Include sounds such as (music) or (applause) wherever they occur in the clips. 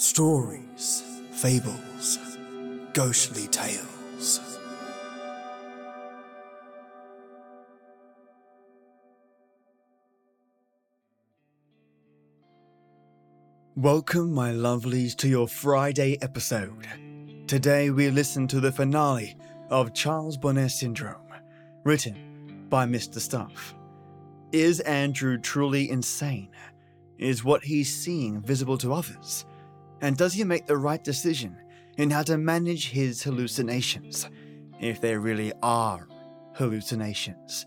Stories, fables, ghostly tales. Welcome, my lovelies, to your Friday episode. Today we listen to the finale of Charles Bonnet Syndrome, written by Mr. Stuff. Is Andrew truly insane? Is what he's seeing visible to others? And does he make the right decision in how to manage his hallucinations, if they really are hallucinations?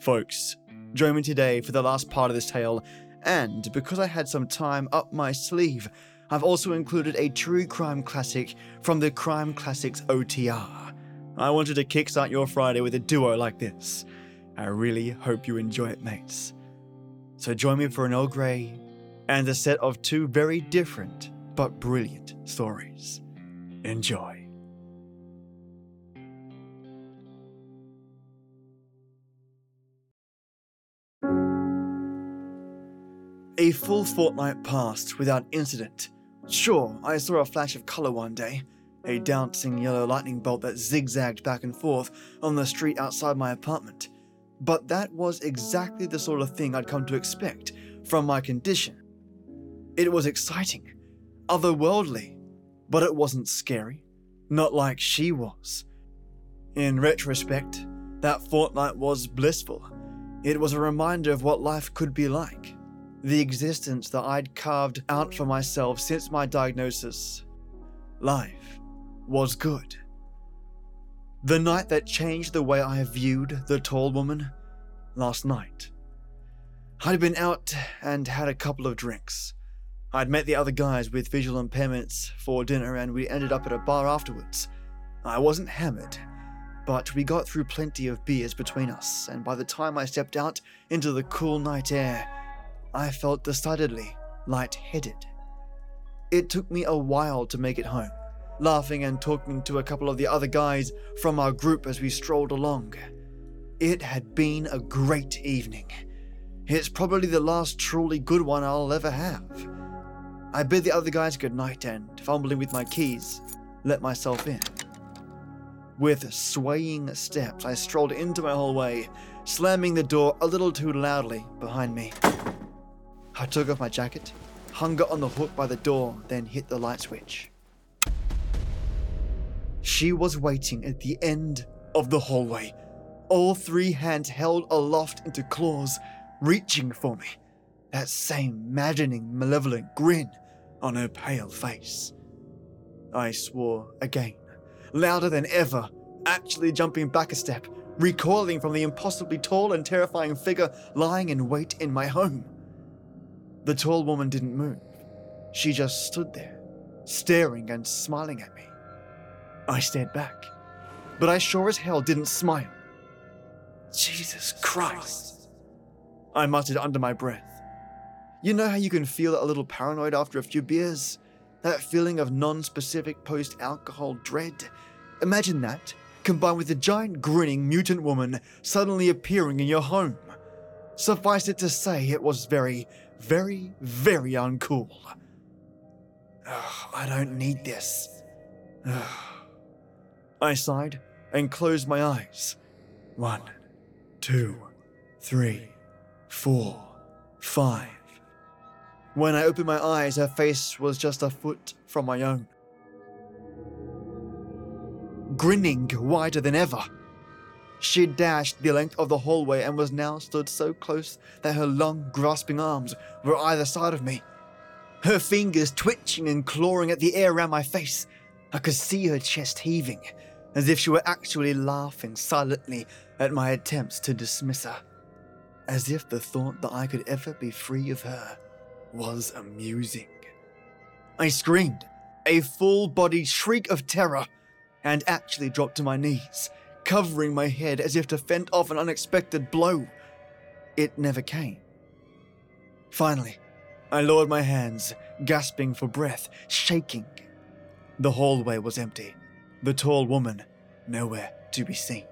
Folks, join me today for the last part of this tale, and because I had some time up my sleeve, I've also included a true crime classic from the Crime Classics OTR. I wanted to kickstart your Friday with a duo like this. I really hope you enjoy it, mates. So join me for an Earl Grey and a set of two very different but brilliant stories. Enjoy. A full fortnight passed without incident. Sure, I saw a flash of colour one day, a dancing yellow lightning bolt that zigzagged back and forth on the street outside my apartment. But that was exactly the sort of thing I'd come to expect from my condition. It was exciting, otherworldly, but it wasn't scary, not like she was. In retrospect, that fortnight was blissful. It was a reminder of what life could be like, the existence that I'd carved out for myself since my diagnosis. Life was good. The night that changed the way I viewed the tall woman, last night. I'd been out and had a couple of drinks. I'd met the other guys with visual impairments for dinner and we ended up at a bar afterwards. I wasn't hammered, but we got through plenty of beers between us, and by the time I stepped out into the cool night air, I felt decidedly light-headed. It took me a while to make it home, laughing and talking to a couple of the other guys from our group as we strolled along. It had been a great evening. It's probably the last truly good one I'll ever have. I bid the other guys good night and, fumbling with my keys, let myself in. With swaying steps, I strolled into my hallway, slamming the door a little too loudly behind me. I took off my jacket, hung it on the hook by the door, then hit the light switch. She was waiting at the end of the hallway, all three hands held aloft into claws, reaching for me that same maddening, malevolent grin on her pale face. I swore again, louder than ever, actually jumping back a step, recoiling from the impossibly tall and terrifying figure lying in wait in my home. The tall woman didn't move. She just stood there, staring and smiling at me. I stared back, but I sure as hell didn't smile. Jesus Christ! I muttered under my breath. You know how you can feel a little paranoid after a few beers? That feeling of non specific post alcohol dread? Imagine that, combined with a giant grinning mutant woman suddenly appearing in your home. Suffice it to say, it was very, very, very uncool. Ugh, I don't need this. Ugh. I sighed and closed my eyes. One, two, three, four, five. When I opened my eyes, her face was just a foot from my own. Grinning wider than ever. She dashed the length of the hallway and was now stood so close that her long, grasping arms were either side of me. Her fingers twitching and clawing at the air around my face. I could see her chest heaving, as if she were actually laughing silently at my attempts to dismiss her. As if the thought that I could ever be free of her was amusing. I screamed, a full bodied shriek of terror, and actually dropped to my knees, covering my head as if to fend off an unexpected blow. It never came. Finally, I lowered my hands, gasping for breath, shaking. The hallway was empty, the tall woman nowhere to be seen.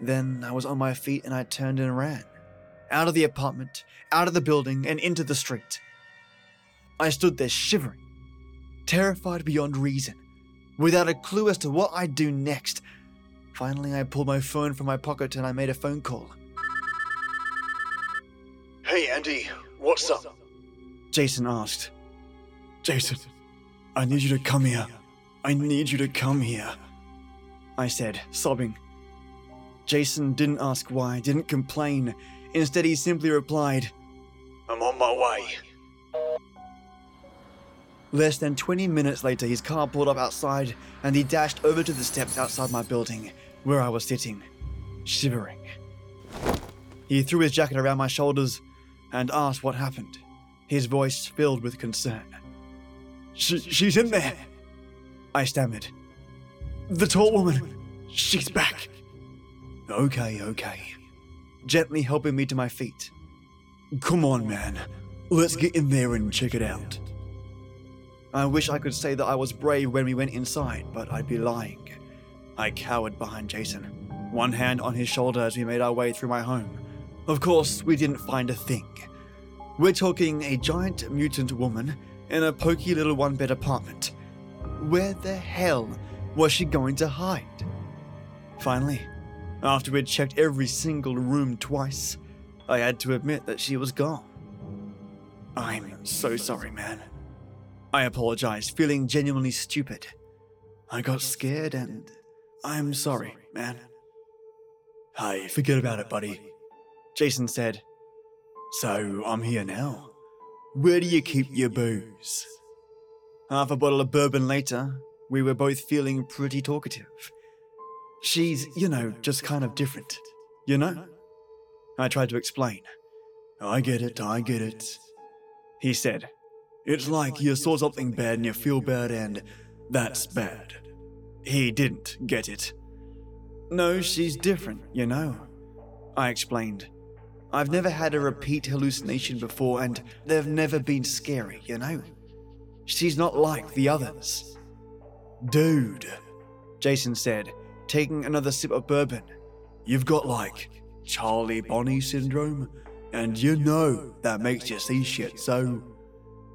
Then I was on my feet and I turned and ran out of the apartment, out of the building, and into the street. I stood there shivering, terrified beyond reason, without a clue as to what I'd do next. Finally, I pulled my phone from my pocket and I made a phone call. Hey, Andy, what's up? Jason asked. Jason, I need you to come here. I need you to come here. I said, sobbing. Jason didn't ask why, didn't complain. Instead, he simply replied, I'm on my way. Less than 20 minutes later, his car pulled up outside and he dashed over to the steps outside my building, where I was sitting, shivering. He threw his jacket around my shoulders and asked what happened, his voice filled with concern. She, she's in there. I stammered. The tall woman. She's back. Okay, okay. Gently helping me to my feet. Come on, man. Let's get in there and check it out. I wish I could say that I was brave when we went inside, but I'd be lying. I cowered behind Jason, one hand on his shoulder as we made our way through my home. Of course, we didn't find a thing. We're talking a giant mutant woman in a poky little one bed apartment. Where the hell was she going to hide? Finally, after we'd checked every single room twice, I had to admit that she was gone. I'm so sorry, man. I apologize, feeling genuinely stupid. I got scared and I'm sorry, man. Hey, forget about it, buddy. Jason said. So, I'm here now. Where do you keep your booze? Half a bottle of bourbon later, we were both feeling pretty talkative. She's, you know, just kind of different. You know? I tried to explain. I get it, I get it. He said, It's like you saw something bad and you feel bad, and that's bad. He didn't get it. No, she's different, you know. I explained. I've never had a repeat hallucination before, and they've never been scary, you know? She's not like the others. Dude, Jason said, taking another sip of bourbon. You've got like Charlie Bonnie syndrome, and you know that makes you see shit, so.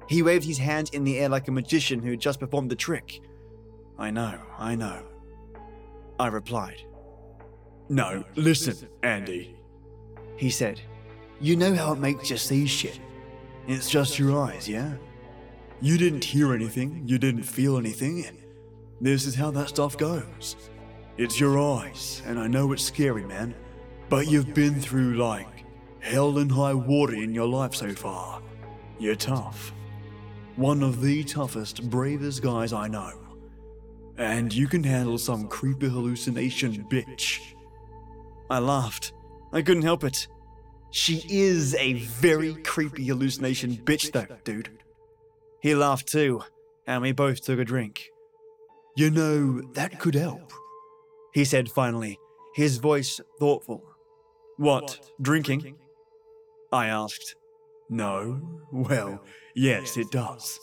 He waved his hands in the air like a magician who had just performed the trick. I know, I know. I replied. No, listen, Andy. He said, You know how it makes you see shit. It's just your eyes, yeah? You didn't hear anything, you didn't feel anything. This is how that stuff goes. It's your eyes, and I know it's scary, man. But you've been through like hell and high water in your life so far. You're tough. One of the toughest, bravest guys I know. And you can handle some creepy hallucination, bitch. I laughed. I couldn't help it. She is a very creepy hallucination bitch, though, dude. He laughed too, and we both took a drink. You know, that could help, he said finally, his voice thoughtful. What, drinking? I asked. No, well, yes, it does.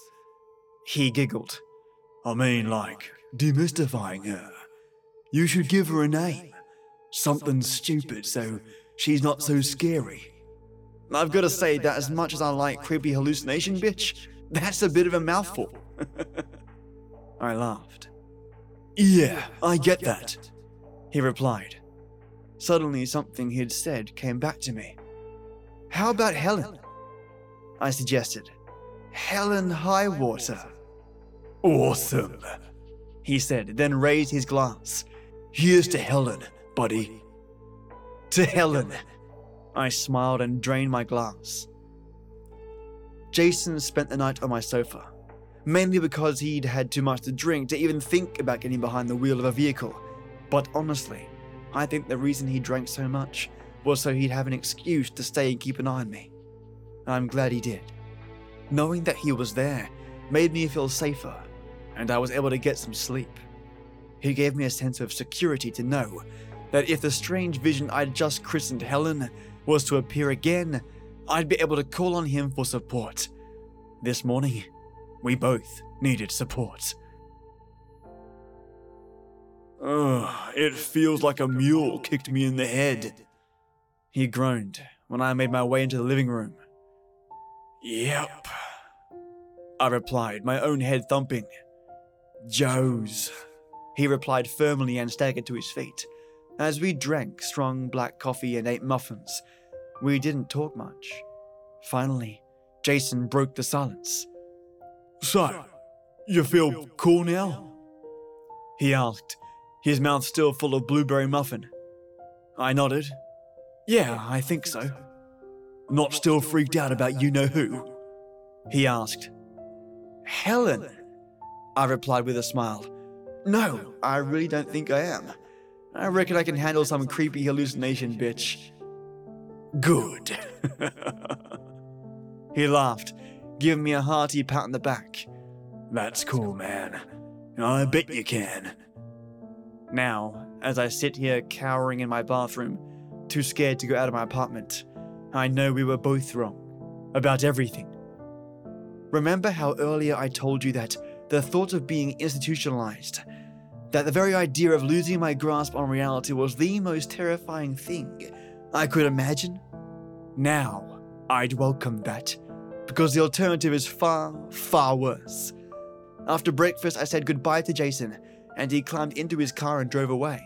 He giggled. I mean, like, demystifying her. You should give her a name. Something stupid so she's not so scary. I've got to say that as much as I like creepy hallucination, bitch, that's a bit of a mouthful. (laughs) I laughed. Yeah, I get that, he replied. Suddenly, something he'd said came back to me. How about Helen? I suggested. Helen Highwater. Awesome, he said, then raised his glass. Here's to Helen, buddy. To Helen. I smiled and drained my glass. Jason spent the night on my sofa, mainly because he'd had too much to drink to even think about getting behind the wheel of a vehicle. But honestly, I think the reason he drank so much was so he'd have an excuse to stay and keep an eye on me. And I'm glad he did. Knowing that he was there made me feel safer, and I was able to get some sleep. He gave me a sense of security to know that if the strange vision I'd just christened Helen was to appear again, I'd be able to call on him for support. This morning, we both needed support. Ugh, it feels like a mule kicked me in the head. He groaned when I made my way into the living room. Yep. I replied, my own head thumping. Joe's, he replied firmly and staggered to his feet. As we drank strong black coffee and ate muffins, we didn't talk much. Finally, Jason broke the silence. So, you feel cool now? He asked, his mouth still full of blueberry muffin. I nodded. Yeah, I think so. Not still freaked out about you know who? He asked. Helen, I replied with a smile. No, I really don't think I am. I reckon I can handle some creepy hallucination, bitch. Good. (laughs) he laughed, giving me a hearty pat on the back. That's cool, man. I bet you can. Now, as I sit here cowering in my bathroom, too scared to go out of my apartment, I know we were both wrong. About everything. Remember how earlier I told you that the thought of being institutionalized, that the very idea of losing my grasp on reality was the most terrifying thing I could imagine? Now, I'd welcome that, because the alternative is far, far worse. After breakfast, I said goodbye to Jason, and he climbed into his car and drove away.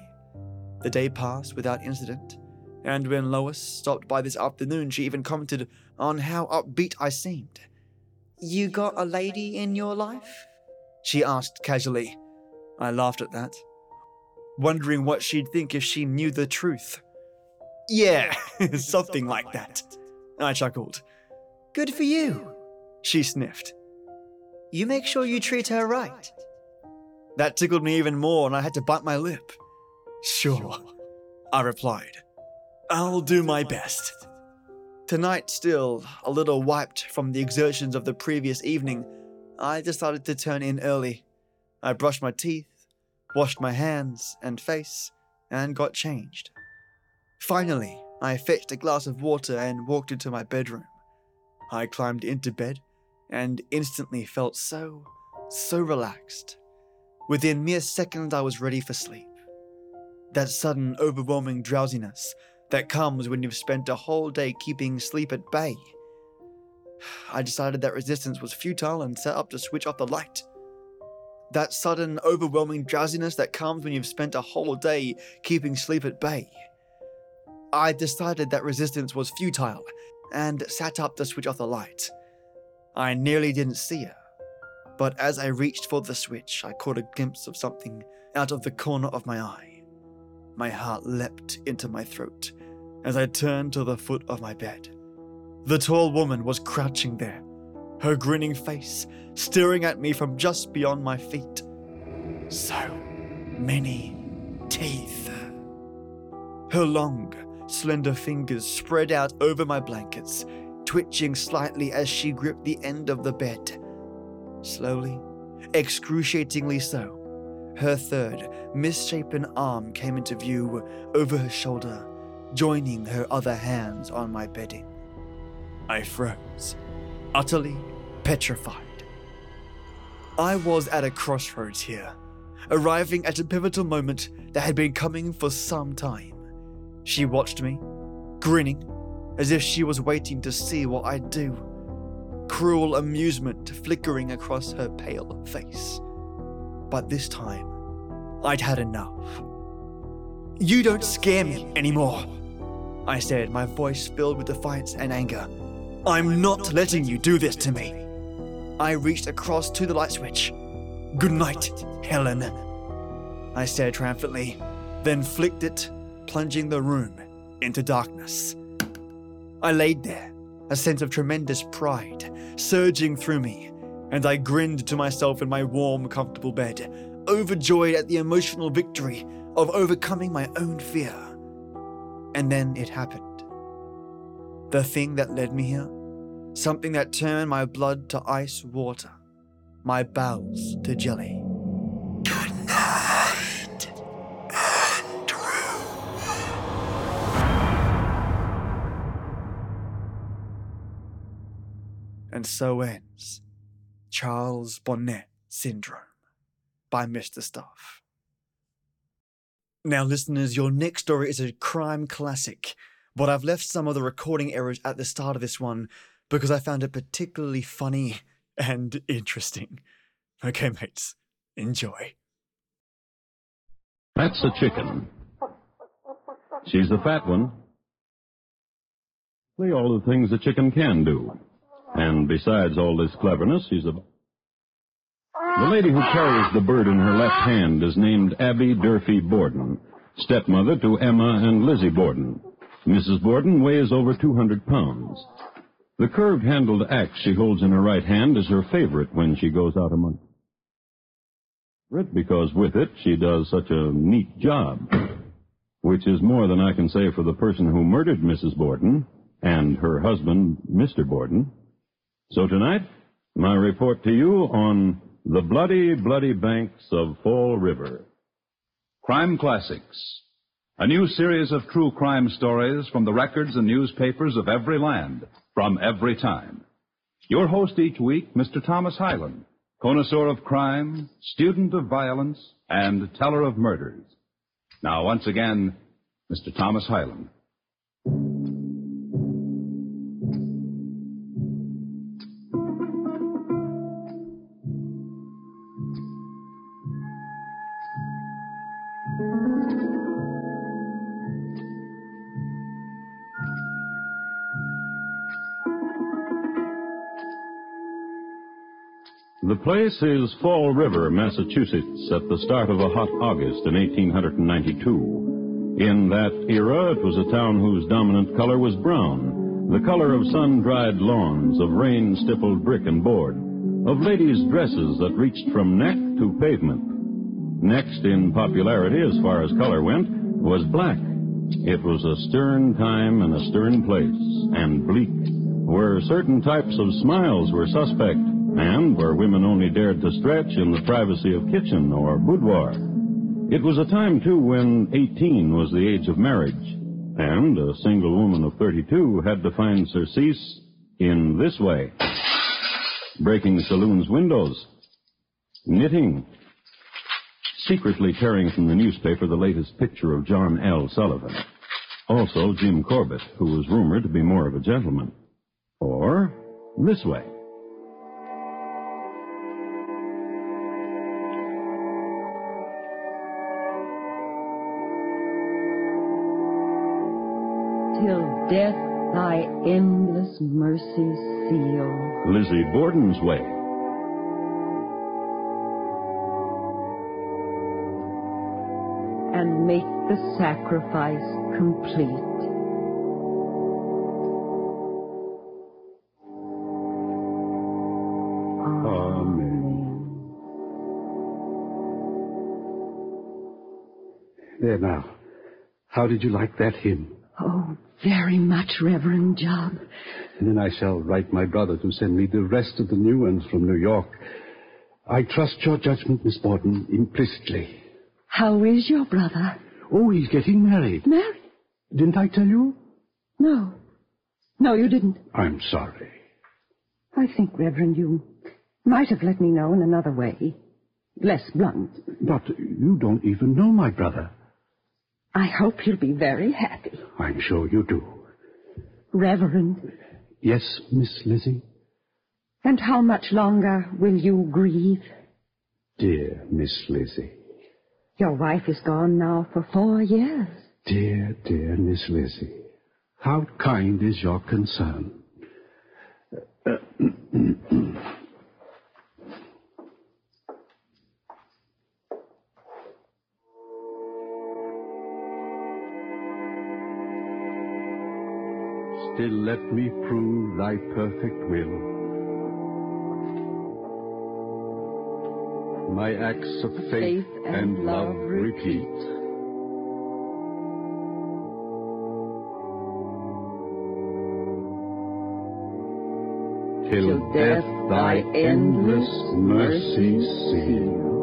The day passed without incident, and when Lois stopped by this afternoon, she even commented on how upbeat I seemed. You got a lady in your life? She asked casually. I laughed at that, wondering what she'd think if she knew the truth. Yeah, (laughs) something like that. I chuckled. Good for you, she sniffed. You make sure you treat her right. That tickled me even more, and I had to bite my lip. Sure, I replied. I'll do my best. Tonight, still a little wiped from the exertions of the previous evening, I decided to turn in early. I brushed my teeth, washed my hands and face, and got changed. Finally, I fetched a glass of water and walked into my bedroom. I climbed into bed and instantly felt so, so relaxed. Within mere seconds, I was ready for sleep. That sudden, overwhelming drowsiness that comes when you've spent a whole day keeping sleep at bay. (sighs) I decided that resistance was futile and set up to switch off the light. That sudden, overwhelming drowsiness that comes when you've spent a whole day keeping sleep at bay. I decided that resistance was futile and sat up to switch off the light. I nearly didn't see her, but as I reached for the switch, I caught a glimpse of something out of the corner of my eye. My heart leapt into my throat as I turned to the foot of my bed. The tall woman was crouching there, her grinning face staring at me from just beyond my feet. So many teeth. Her long, slender fingers spread out over my blankets, twitching slightly as she gripped the end of the bed. Slowly, excruciatingly so, her third, misshapen arm came into view over her shoulder, joining her other hands on my bedding. I froze, utterly petrified. I was at a crossroads here, arriving at a pivotal moment that had been coming for some time. She watched me, grinning, as if she was waiting to see what I'd do. Cruel amusement flickering across her pale face. But this time, I'd had enough. You don't scare me anymore, I said, my voice filled with defiance and anger. I'm not letting you do this to me. I reached across to the light switch. Good night, Helen, I said triumphantly, then flicked it, plunging the room into darkness. I laid there, a sense of tremendous pride surging through me, and I grinned to myself in my warm, comfortable bed, overjoyed at the emotional victory of overcoming my own fear. And then it happened. The thing that led me here, something that turned my blood to ice water, my bowels to jelly. Good night, And so ends Charles Bonnet Syndrome by Mr. Stuff. Now, listeners, your next story is a crime classic, but I've left some of the recording errors at the start of this one because I found it particularly funny and interesting. Okay, mates, enjoy. That's a chicken. She's the fat one. Play all the things a chicken can do. And besides all this cleverness, she's a. The lady who carries the bird in her left hand is named Abby Durfee Borden, stepmother to Emma and Lizzie Borden. Mrs. Borden weighs over 200 pounds. The curved handled axe she holds in her right hand is her favorite when she goes out among because with it she does such a neat job, which is more than I can say for the person who murdered Mrs. Borden and her husband, Mr. Borden. So tonight, my report to you on the bloody, bloody banks of Fall River. Crime Classics. A new series of true crime stories from the records and newspapers of every land, from every time. Your host each week, Mr. Thomas Hyland, connoisseur of crime, student of violence, and teller of murders. Now, once again, Mr. Thomas Hyland. The place is Fall River, Massachusetts, at the start of a hot August in 1892. In that era, it was a town whose dominant color was brown, the color of sun-dried lawns, of rain-stippled brick and board, of ladies' dresses that reached from neck to pavement. Next in popularity, as far as color went, was black. It was a stern time and a stern place, and bleak, where certain types of smiles were suspect and where women only dared to stretch in the privacy of kitchen or boudoir. It was a time, too, when 18 was the age of marriage, and a single woman of 32 had to find surcease in this way breaking saloons' windows, knitting, secretly tearing from the newspaper the latest picture of John L. Sullivan. Also, Jim Corbett, who was rumored to be more of a gentleman. Or this way. Death thy endless mercy seal. Lizzie Borden's way. And make the sacrifice complete. Amen. There now. How did you like that hymn? Oh, very much, Reverend Jubb. And then I shall write my brother to send me the rest of the new ones from New York. I trust your judgment, Miss Borden, implicitly. How is your brother? Oh, he's getting married. Married? Didn't I tell you? No. No, you didn't. I'm sorry. I think, Reverend, you might have let me know in another way. Less blunt. But you don't even know my brother. I hope you'll be very happy. I'm sure you do. Reverend. Yes, Miss Lizzie? And how much longer will you grieve? Dear Miss Lizzie. Your wife is gone now for four years. Dear, dear Miss Lizzie. How kind is your concern. (clears throat) Still let me prove thy perfect will. My acts of faith, Faith and and love love repeat. Till death thy endless mercy seal.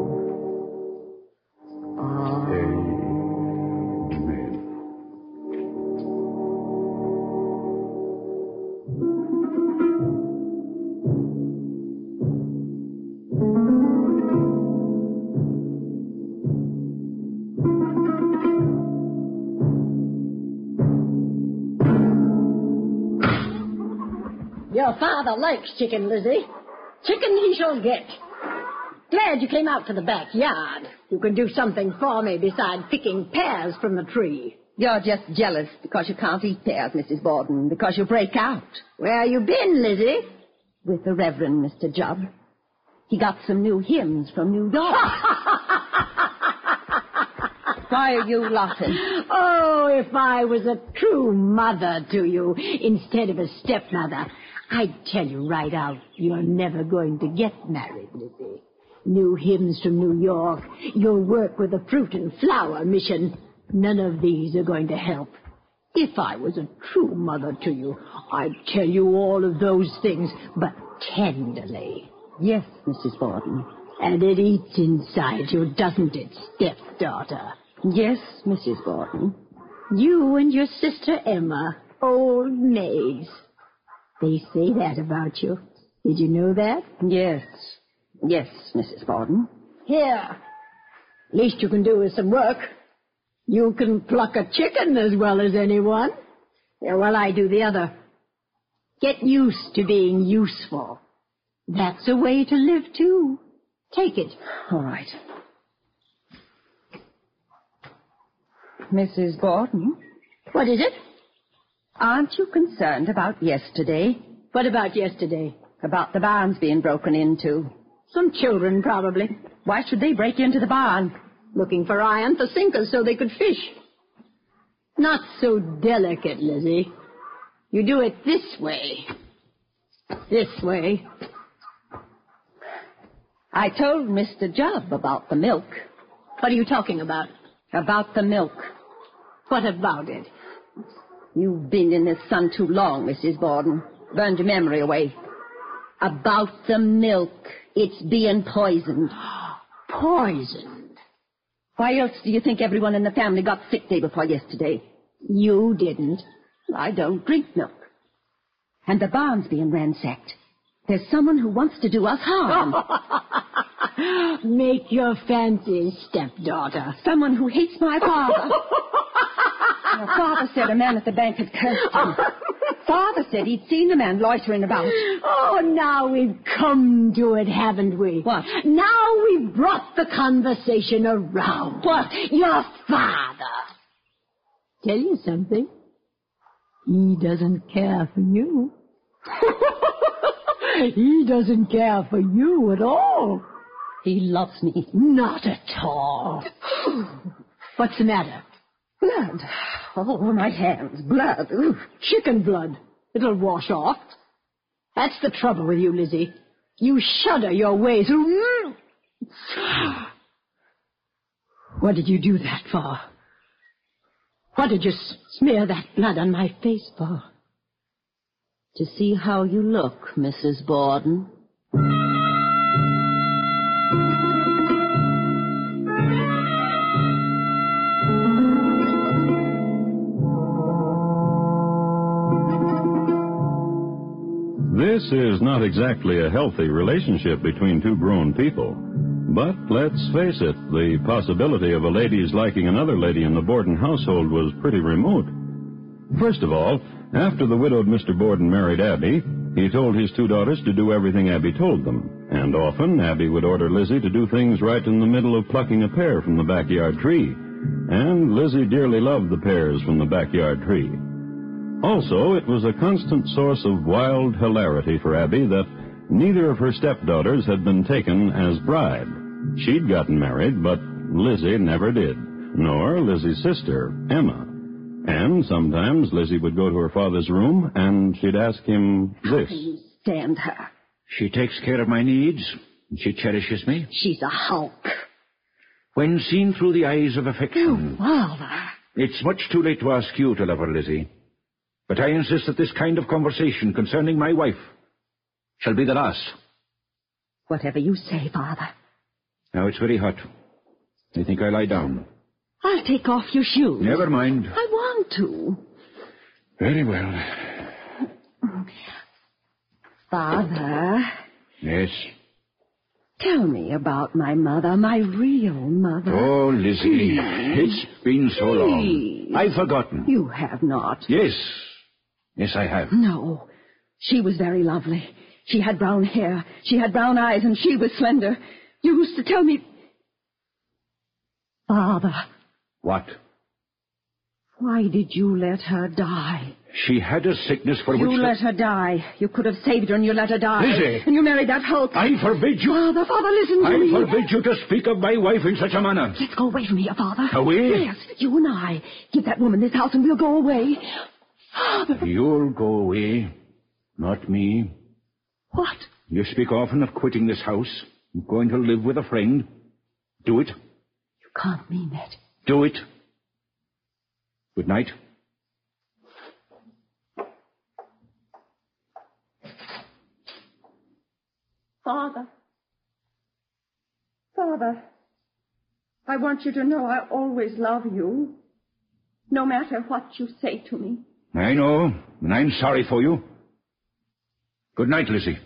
Likes chicken, Lizzie. Chicken he shall get. Glad you came out to the backyard. You can do something for me besides picking pears from the tree. You're just jealous because you can't eat pears, Mrs. Borden, because you break out. Where you been, Lizzie? With the Reverend Mr. Jubb. He got some new hymns from New York. (laughs) Why are you laughing? Oh, if I was a true mother to you instead of a stepmother, I'd tell you right out you're never going to get married, Lizzie. New hymns from New York, your work with the fruit and flower mission, none of these are going to help. If I was a true mother to you, I'd tell you all of those things, but tenderly. Yes, Mrs. Borden. And it eats inside you, doesn't it, stepdaughter? Yes, Mrs. Borden. You and your sister Emma, old maids. They say that about you. Did you know that? Yes. Yes, Mrs. Borden. Here. Least you can do is some work. You can pluck a chicken as well as anyone. Yeah, well, I do the other. Get used to being useful. That's a way to live, too. Take it. All right. Mrs. Borden, What is it? Aren't you concerned about yesterday? What about yesterday? About the barns being broken into? Some children, probably. Why should they break into the barn? Looking for iron for sinkers so they could fish. Not so delicate, Lizzie. You do it this way. This way. I told Mr. Jubb about the milk. What are you talking about? About the milk. What about it? You've been in the sun too long, Mrs. Borden. Burned your memory away. About the milk. It's being poisoned. (gasps) Poisoned. Why else do you think everyone in the family got sick day before yesterday? You didn't. I don't drink milk. And the barn's being ransacked. There's someone who wants to do us harm. (laughs) Make your fancy, stepdaughter. someone who hates my father. (laughs) Father said a man at the bank had cursed him. Father said he'd seen the man loitering about. Oh, now we've come to it, haven't we? What? Now we've brought the conversation around. What? Your father. Tell you something. He doesn't care for you. (laughs) he doesn't care for you at all. He loves me. Not at all. What's the matter? Blood. All over my hands. Blood. Ooh. Chicken blood. It'll wash off. That's the trouble with you, Lizzie. You shudder your way through. Mm. What did you do that for? What did you s- smear that blood on my face for? To see how you look, Mrs. Borden. This is not exactly a healthy relationship between two grown people. But let's face it, the possibility of a lady's liking another lady in the Borden household was pretty remote. First of all, after the widowed Mr. Borden married Abby, he told his two daughters to do everything Abby told them. And often, Abby would order Lizzie to do things right in the middle of plucking a pear from the backyard tree. And Lizzie dearly loved the pears from the backyard tree. Also, it was a constant source of wild hilarity for Abby that neither of her stepdaughters had been taken as bride. She'd gotten married, but Lizzie never did, nor Lizzie's sister, Emma. And sometimes Lizzie would go to her father's room and she'd ask him this. Can You stand her. She takes care of my needs, and she cherishes me. She's a hulk. When seen through the eyes of affection, Father. it's much too late to ask you to love her, Lizzie. But I insist that this kind of conversation concerning my wife shall be the last. Whatever you say, Father. Now it's very hot. I think I lie down. I'll take off your shoes. Never mind. I want to. Very well. Father, Yes. tell me about my mother, my real mother. Oh, Lizzie, it's been so long. I've forgotten. You have not. Yes. Yes, I have. No. She was very lovely. She had brown hair, she had brown eyes, and she was slender. You used to tell me... Father, What? why did you let her die? She had a sickness for You which... You let her die. You could have saved her and you let her die. Lizzie! And you married that Hulk. I forbid you... Father, Father, listen to I me. I forbid you to speak of my wife in such a manner. Let's go away from here, Father. Away? Yes, you and I. Give that woman this house and we'll go away. Father, (gasps) You'll go away, not me. what? You speak often of quitting this house, going to live with a friend. Do it. You can't mean that. Do it. Good night. Father. Father, I want you to know I always love you, no matter what you say to me. I know, and I'm sorry for you. Good night, Lizzie.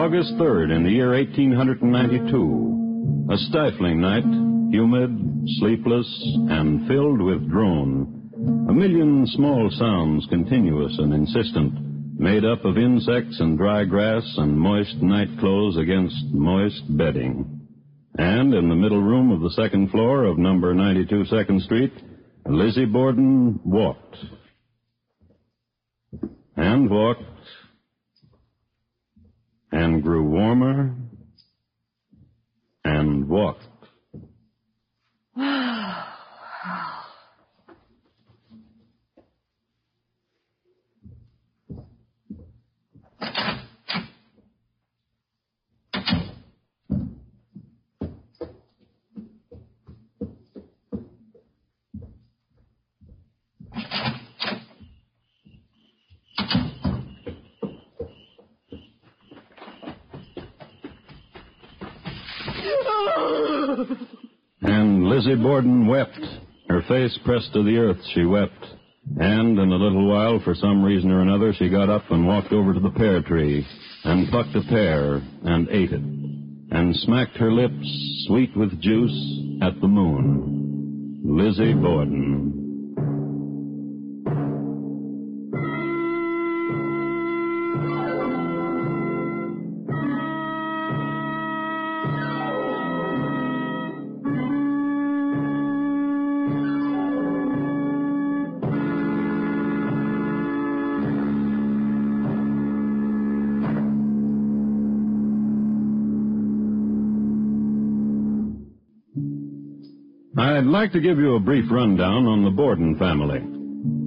August 3rd in the year 1892. A stifling night, humid, sleepless, and filled with drone. A million small sounds, continuous and insistent, made up of insects and dry grass and moist night clothes against moist bedding. And in the middle room of the second floor of number 92 Second Street, Lizzie Borden walked. And walked and grew warmer and walked. (sighs) (sighs) And Lizzie Borden wept. Her face pressed to the earth, she wept. And in a little while, for some reason or another, she got up and walked over to the pear tree and plucked a pear and ate it and smacked her lips, sweet with juice, at the moon. Lizzie Borden. I'd like to give you a brief rundown on the Borden family.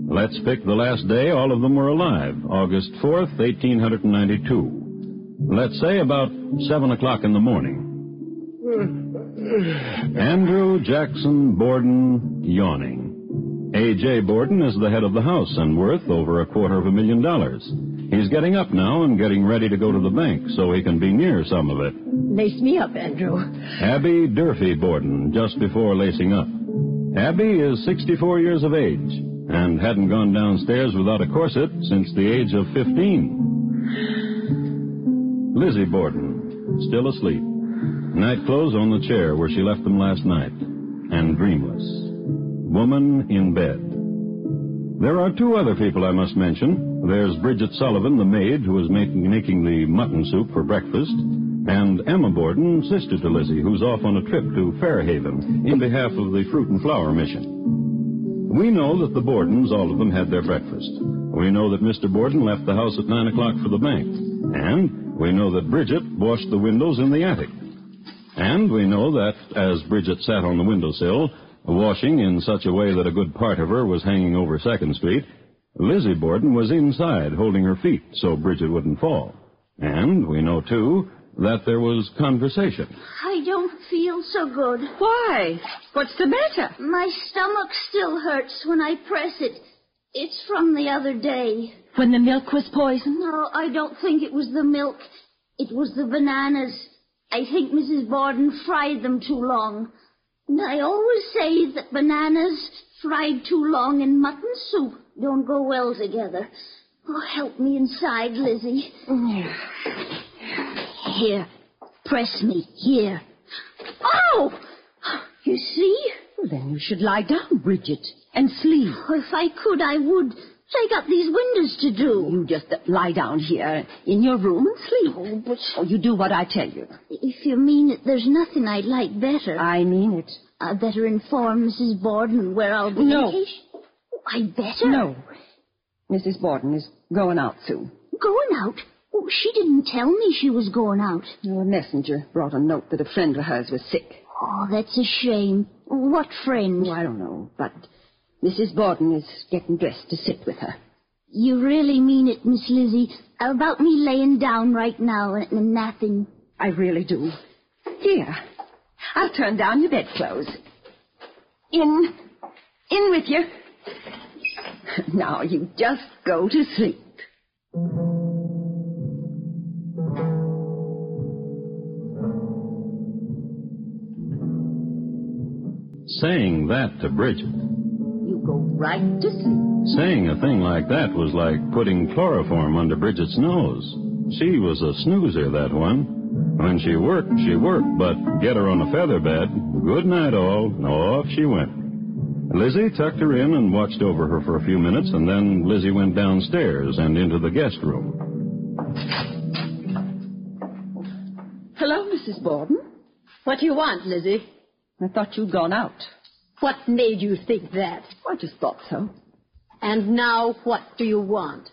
Let's pick the last day all of them were alive, August 4th, 1892. Let's say about 7 o'clock in the morning. Andrew Jackson Borden yawning. A.J. Borden is the head of the house and worth over a quarter of a million dollars. He's getting up now and getting ready to go to the bank so he can be near some of it. Lace me up, Andrew. Abby Durfee Borden, just before lacing up. Abby is 64 years of age and hadn't gone downstairs without a corset since the age of 15. Lizzie Borden, still asleep. Night clothes on the chair where she left them last night, and dreamless. Woman in bed. There are two other people I must mention. There's Bridget Sullivan, the maid who is making, making the mutton soup for breakfast, and Emma Borden, sister to Lizzie, who's off on a trip to Fairhaven in behalf of the Fruit and Flower Mission. We know that the Bordens, all of them, had their breakfast. We know that Mr. Borden left the house at 9 o'clock for the bank. And we know that Bridget washed the windows in the attic. And we know that as Bridget sat on the windowsill, washing in such a way that a good part of her was hanging over Second Street, Lizzie Borden was inside holding her feet so Bridget wouldn't fall. And we know, too, that there was conversation. I don't feel so good. Why? What's the matter? My stomach still hurts when I press it. It's from the other day. When the milk was poisoned? No, I don't think it was the milk. It was the bananas. I think Mrs. Borden fried them too long. And I always say that bananas fried too long in mutton soup don't go well together. Oh, help me inside, Lizzie. Here, press me, here. Oh! You see? Well, then you should lie down, Bridget, and sleep. Oh, if I could, I would. I got these windows to do. You just uh, lie down here in your room and sleep. Oh, but Oh, you do what I tell you. if you mean it, there's nothing I'd like better. I mean it. I'd better inform Mrs. Borden where I'll be. No. in case- I better. No. Mrs. Borden is going out soon. Going out? Oh, she didn't tell me she was going out. No, a messenger brought a note that a friend of hers was sick. Oh, that's a shame. What friend? Oh, I don't know, but Mrs. Borden is getting dressed to sit with her. You really mean it, Miss Lizzie, about me laying down right now and, napping. I really do. Here, I'll turn down your bedclothes. In, in with you. (laughs) Now you just go to sleep. Saying that to Bridget, You go right to sleep. saying a thing like that was like putting chloroform under Bridget's nose. She was a snoozer, that one. When she worked, she worked, but get her on a feather bed, good night all, off she went. Lizzie tucked her in and watched over her for a few minutes, and then Lizzie went downstairs and into the guest room. Hello, Mrs. Borden. What do you want, Lizzie? I thought you'd gone out. What made you think that? I just thought so. And now what do you want?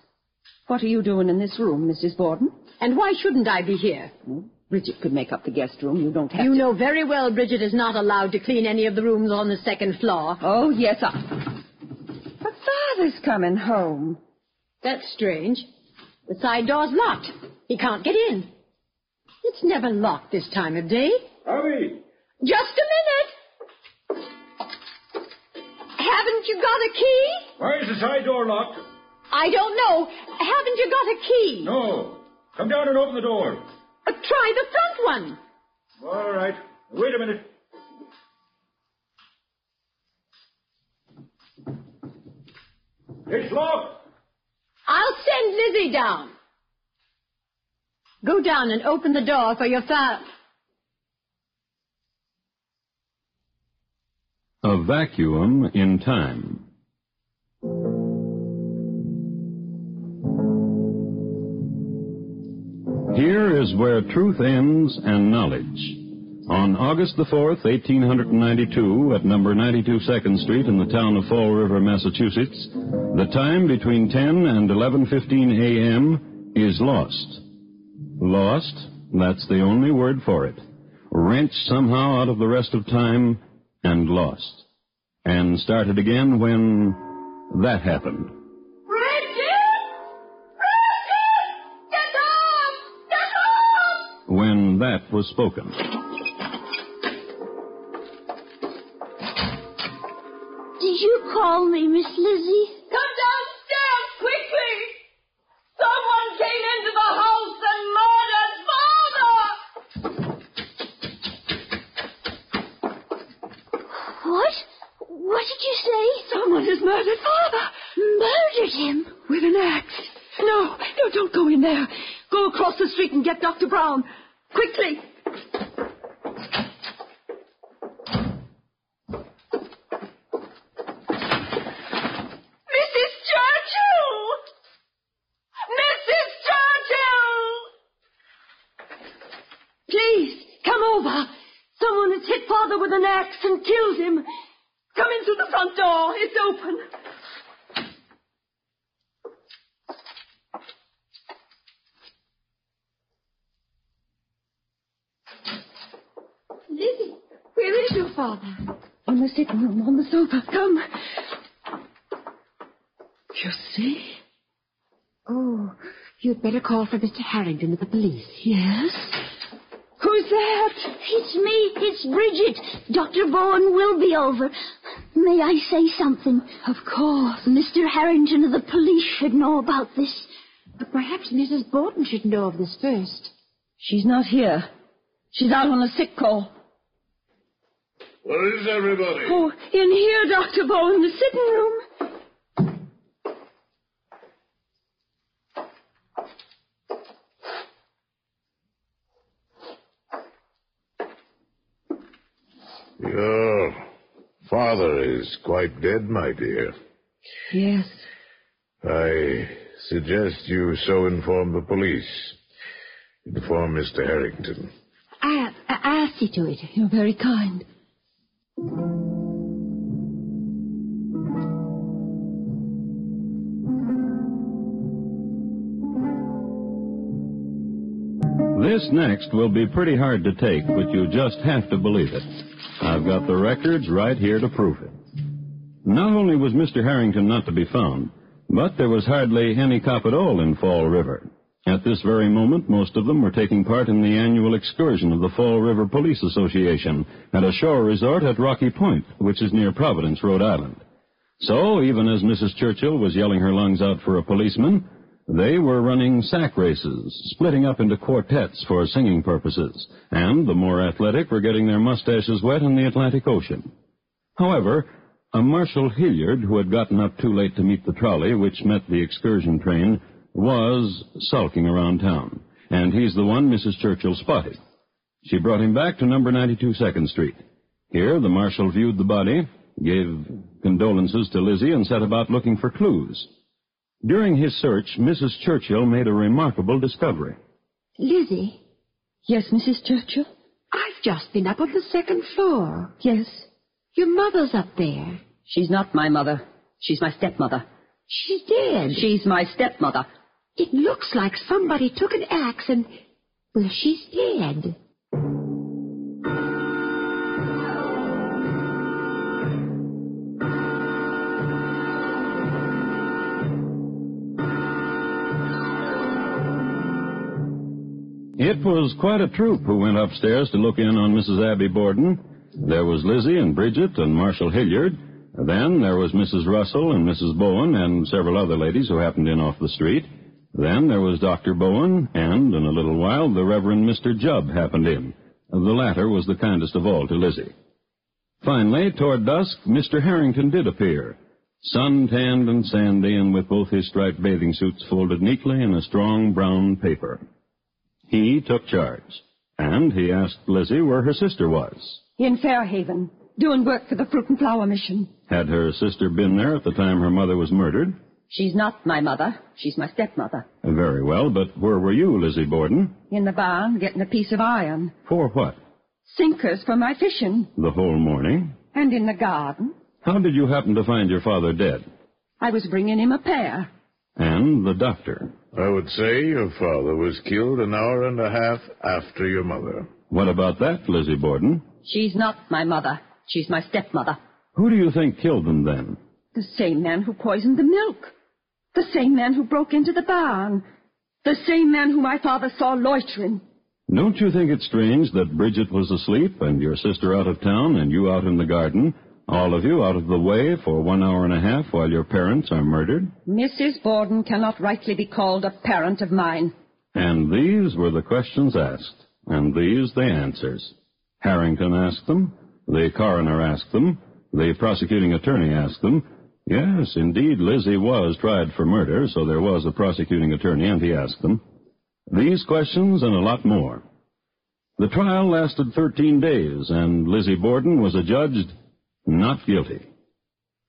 What are you doing in this room, Mrs. Borden? And why shouldn't I be here? Bridget could make up the guest room. You don't have You to. know very well Bridget is not allowed to clean any of the rooms on the second floor. Oh, yes, I... But Father's coming home. That's strange. The side door's locked. He can't get in. It's never locked this time of day. Harvey! Just a minute. Haven't you got a key? Why is the side door locked? I don't know. Haven't you got a key? No. Come down and open the door. Uh, try the front one. All right. Wait a minute. It's locked. I'll send Lizzie down. Go down and open the door for your father. A vacuum in time. Here is where truth ends and knowledge. On August the 4th, 1892, at number 92 2nd Street in the town of Fall River, Massachusetts, the time between 10 and 11.15 a.m. is lost. Lost, that's the only word for it. Wrenched somehow out of the rest of time and lost. And started again when that happened. When that was spoken. Did you call me, Miss Lizzie? Come downstairs quickly! Someone came into the house and murdered Father! What? What did you say? Someone has murdered Father Murdered him? with an axe. No, no, don't go in there. Go across the street and get Dr. Bowen. Quickly. Mrs. Churchill! Mrs. Churchill! Please, come over. Someone has hit Father with an axe and killed him. Come in through the front door. It's open. Lizzie, where is your father? In the sitting room, on the sofa. Come. You see? Oh, you'd better call for Mr. Harrington of the police. Yes? Who's that? It's me. It's Bridget. Dr. Bowen will be over. May I say something? Of course. Mr. Harrington of the police should know about this. But perhaps Mrs. Borden should know of this first. She's not here. She's out on a sick call. Where is everybody? Oh, in here, Dr. Bowen, in the sitting room. Your father is quite dead, my dear. Yes. I suggest you so inform the police. Inform Mr. Harrington. I, I, I'll see to it. You're very kind. This next will be pretty hard to take, but you just have to believe it. I've got the records right here to prove it. Not only was Mr. Harrington not to be found, but there was hardly any cop at all in Fall River. At this very moment, most of them were taking part in the annual excursion of the Fall River Police Association at a shore resort at Rocky Point, which is near Providence, Rhode Island. So, even as Mrs. Churchill was yelling her lungs out for a policeman, they were running sack races, splitting up into quartets for singing purposes, and the more athletic were getting their mustaches wet in the Atlantic Ocean. However, a Marshal Hilliard, who had gotten up too late to meet the trolley which met the excursion train, was sulking around town, and he's the one Mrs. Churchill spotted. She brought him back to number 92 Second Street. Here, the marshal viewed the body, gave condolences to Lizzie, and set about looking for clues. During his search, Mrs. Churchill made a remarkable discovery. Lizzie, Yes, Mrs. Churchill? I've just been up on the second floor. Yes. Your mother's up there. She's not my mother. She's my stepmother. She's dead. She's my stepmother. It looks like somebody took an axe and. Well, she's dead. It was quite a troop who went upstairs to look in on Mrs. Abby Borden. There was Lizzie and Bridget and Marshal Hilliard. Then there was Mrs. Russell and Mrs. Bowen and several other ladies who happened in off the street. Then there was Dr. Bowen, and in a little while the Reverend Mr. Jubb happened in. The latter was the kindest of all to Lizzie. Finally, toward dusk, Mr. Harrington did appear, sun-tanned and sandy and with both his striped bathing suits folded neatly in a strong brown paper. He took charge, and he asked Lizzie where her sister was. In Fairhaven, doing work for the Fruit and Flower Mission. Had her sister been there at the time her mother was murdered? She's not my mother. She's my stepmother. Very well, but where were you, Lizzie Borden? In the barn, getting a piece of iron. For what? Sinkers for my fishing. The whole morning? And in the garden. How did you happen to find your father dead? I was bringing him a pear. And the doctor? I would say your father was killed an hour and a half after your mother. What about that, Lizzie Borden? She's not my mother. She's my stepmother. Who do you think killed them then? The same man who poisoned the milk. The same man who broke into the barn. The same man who my father saw loitering. Don't you think it strange that Bridget was asleep and your sister out of town and you out in the garden, all of you out of the way for one hour and a half while your parents are murdered? Mrs. Borden cannot rightly be called a parent of mine. And these were the questions asked, and these the answers. Harrington asked them, the coroner asked them, the prosecuting attorney asked them. Yes, indeed, Lizzie was tried for murder, so there was a prosecuting attorney, and he asked them. These questions and a lot more. The trial lasted 13 days, and Lizzie Borden was adjudged not guilty.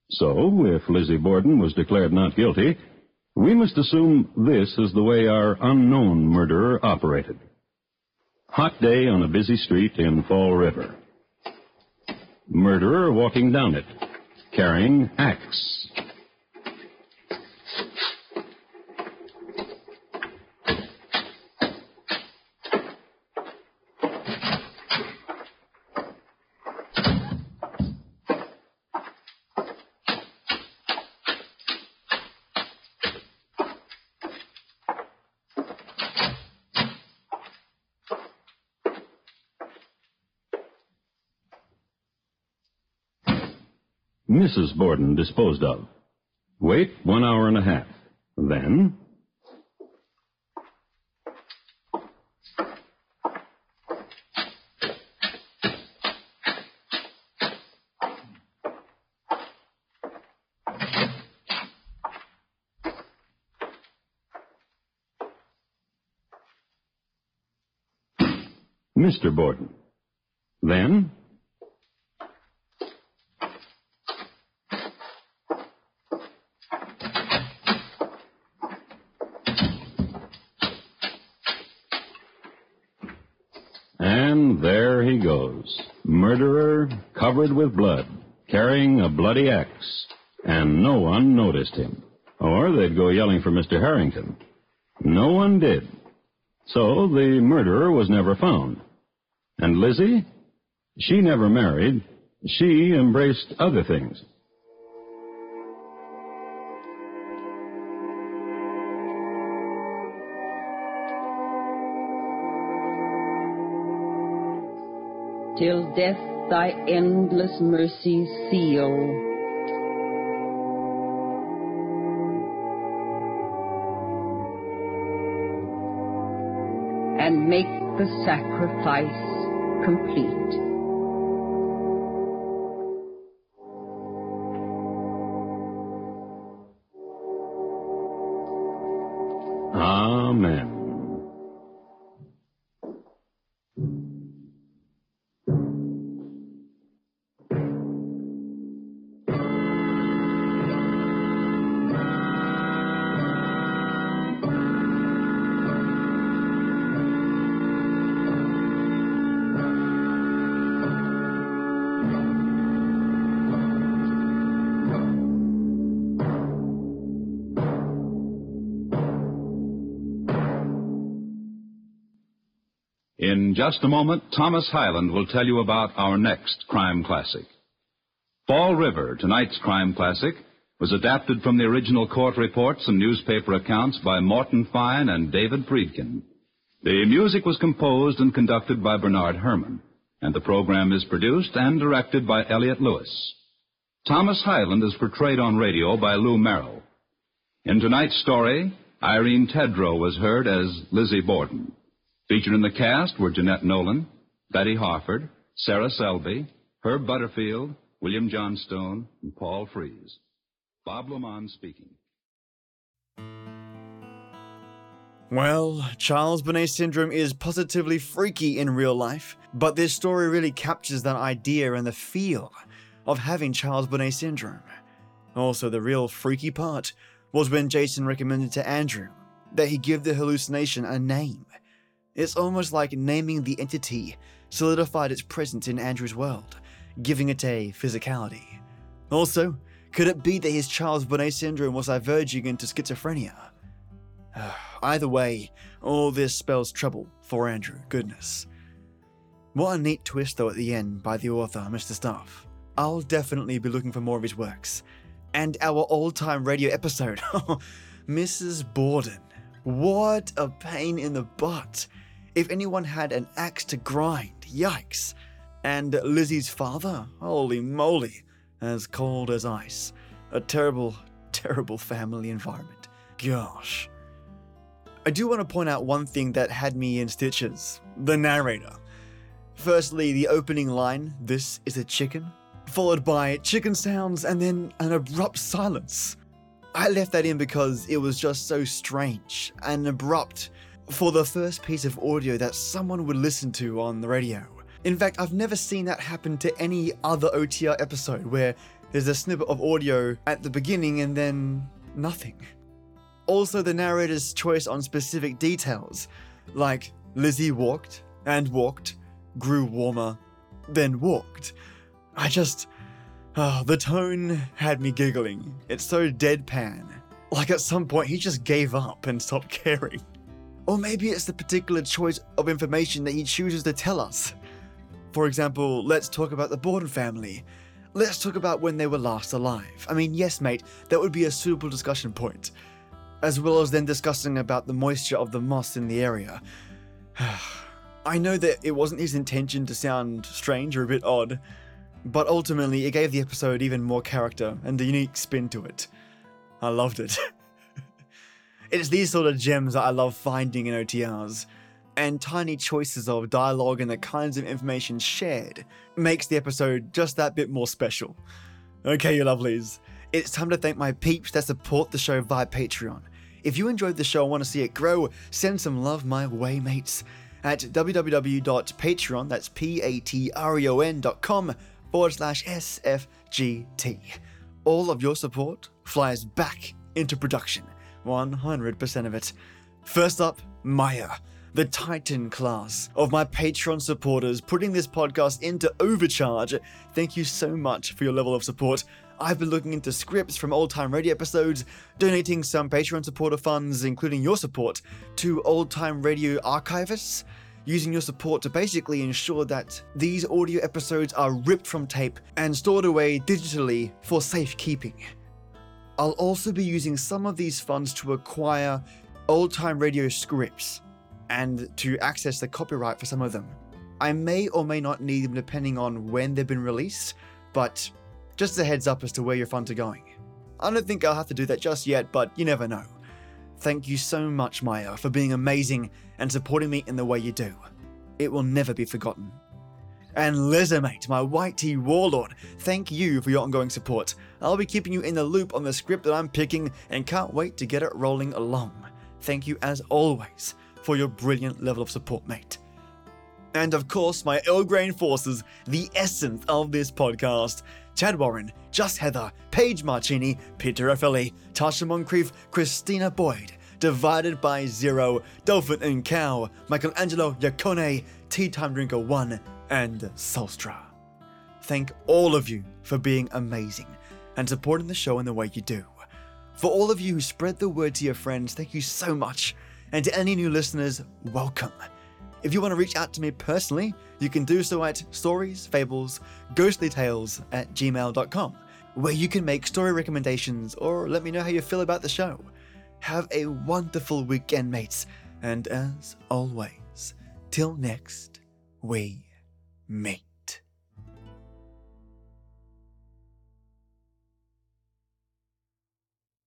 So, if Lizzie Borden was declared not guilty, we must assume this is the way our unknown murderer operated. Hot day on a busy street in Fall River. Murderer walking down it, carrying axe. Mrs. Borden disposed of. Wait one hour and a half. Then... Mr. Borden. Then, covered with blood, carrying a bloody axe. And no one noticed him. Or they'd go yelling for Mr. Harrington. No one did. So the murderer was never found. And Lizzie? She never married. She embraced other things. till death thy endless mercies seal. And make the sacrifice complete. In just a moment, Thomas Hyland will tell you about our next crime classic. Fall River, tonight's crime classic, was adapted from the original court reports and newspaper accounts by Morton Fine and David Friedkin. The music was composed and conducted by Bernard Herrmann, and the program is produced and directed by Elliott Lewis. Thomas Hyland is portrayed on radio by Lou Merrill. In tonight's story, Irene Tedrow was heard as Lizzie Borden. Featured in the cast were Jeanette Nolan, Betty Harford, Sarah Selby, Herb Butterfield, William Johnstone, and Paul Frees. Bob LeMond speaking. Well, Charles Bonnet syndrome is positively freaky in real life, but this story really captures that idea and the feel of having Charles Bonnet syndrome. Also, the real freaky part was when Jason recommended to Andrew that he give the hallucination a name. It's almost like naming the entity solidified its presence in Andrew's world, giving it a physicality. Also, could it be that his Charles Bonnet syndrome was diverging into schizophrenia? (sighs) Either way, all this spells trouble for Andrew, goodness. What a neat twist, though, at the end by the author, Mr. Staff. I'll definitely be looking for more of his works. And our old time radio episode, (laughs) Mrs. Borden. What a pain in the butt. If anyone had an axe to grind, yikes. And Lizzie's father, holy moly, as cold as ice. A terrible, (laughs) terrible family environment. Gosh. I do want to point out one thing that had me in stitches the narrator. Firstly, the opening line, This is a chicken, followed by chicken sounds and then an abrupt silence. I left that in because it was just so strange and abrupt for the first piece of audio that someone would listen to on the radio. In fact, I've never seen that happen to any other OTR episode where there's a snippet of audio at the beginning and then nothing. Also, the narrator's choice on specific details, like Lizzie walked and walked, grew warmer, then walked. I just. Oh, the tone had me giggling. It's so deadpan. Like at some point he just gave up and stopped (laughs) caring. Or maybe it's the particular choice of information that he chooses to tell us. For example, let's talk about the Borden family. Let's talk about when they were last alive. I mean, yes, mate, that would be a suitable discussion point. As well as then discussing about the moisture of the moss in the area. (sighs) I know that it wasn't his intention to sound strange or a bit odd, but ultimately it gave the episode even more character and a unique spin to it. I loved it. (laughs) it's these sort of gems that I love finding in OTRs, and tiny choices of dialogue and the kinds of information shared makes the episode just that bit more special. Okay, you lovelies, it's time to thank my peeps that support the show via Patreon. If you enjoyed the show and want to see it grow, send some love my way, mates. at www.patreon, that's P-A-T-R-E-O-N dot com forward slash SFGT. All of your support flies back into production. 100% of it. First up, Mayah, the Titan class of my Patreon supporters, putting this podcast into overcharge. Thank you so much for your level of support. I've been looking into scripts from old time radio episodes, donating some Patreon supporter funds, including your support, to old time radio archivists, using your support to basically ensure that these audio episodes are ripped from tape and stored away digitally for safekeeping. I'll also be using some of these funds to acquire old time radio scripts and to access the copyright for some of them. I may or may not need them depending on when they've been released, but just a heads up as to where your funds are going. I don't think I'll have to do that just yet, but you never know. Thank you so much, Mayah, for being amazing and supporting me in the way you do. It will never be forgotten. And Lizermate, my white tea warlord, thank you for your ongoing support. I'll be keeping you in the loop on the script that I'm picking and can't wait to get it rolling along. Thank you as always for your brilliant level of support, mate. And of course, my Earl Grey forces, the essence of this podcast. Chad Warren, Just Heather, Page Marchini, Peter Raffaelli, Tasha Moncrief, Christina Boyd, Divided by Zero, Dolphin and Cow, Michelangelo Yacone, Tea Time Drinker 1, and Solstra. Thank all of you for being amazing and supporting the show in the way you do. For all of you who spread the word to your friends, thank you so much. And to any new listeners, welcome. If you want to reach out to me personally, you can do so at storiesfables, ghostlytales at gmail.com, where you can make story recommendations or let me know how you feel about the show. Have a wonderful weekend, mates, and as always, till next we meet.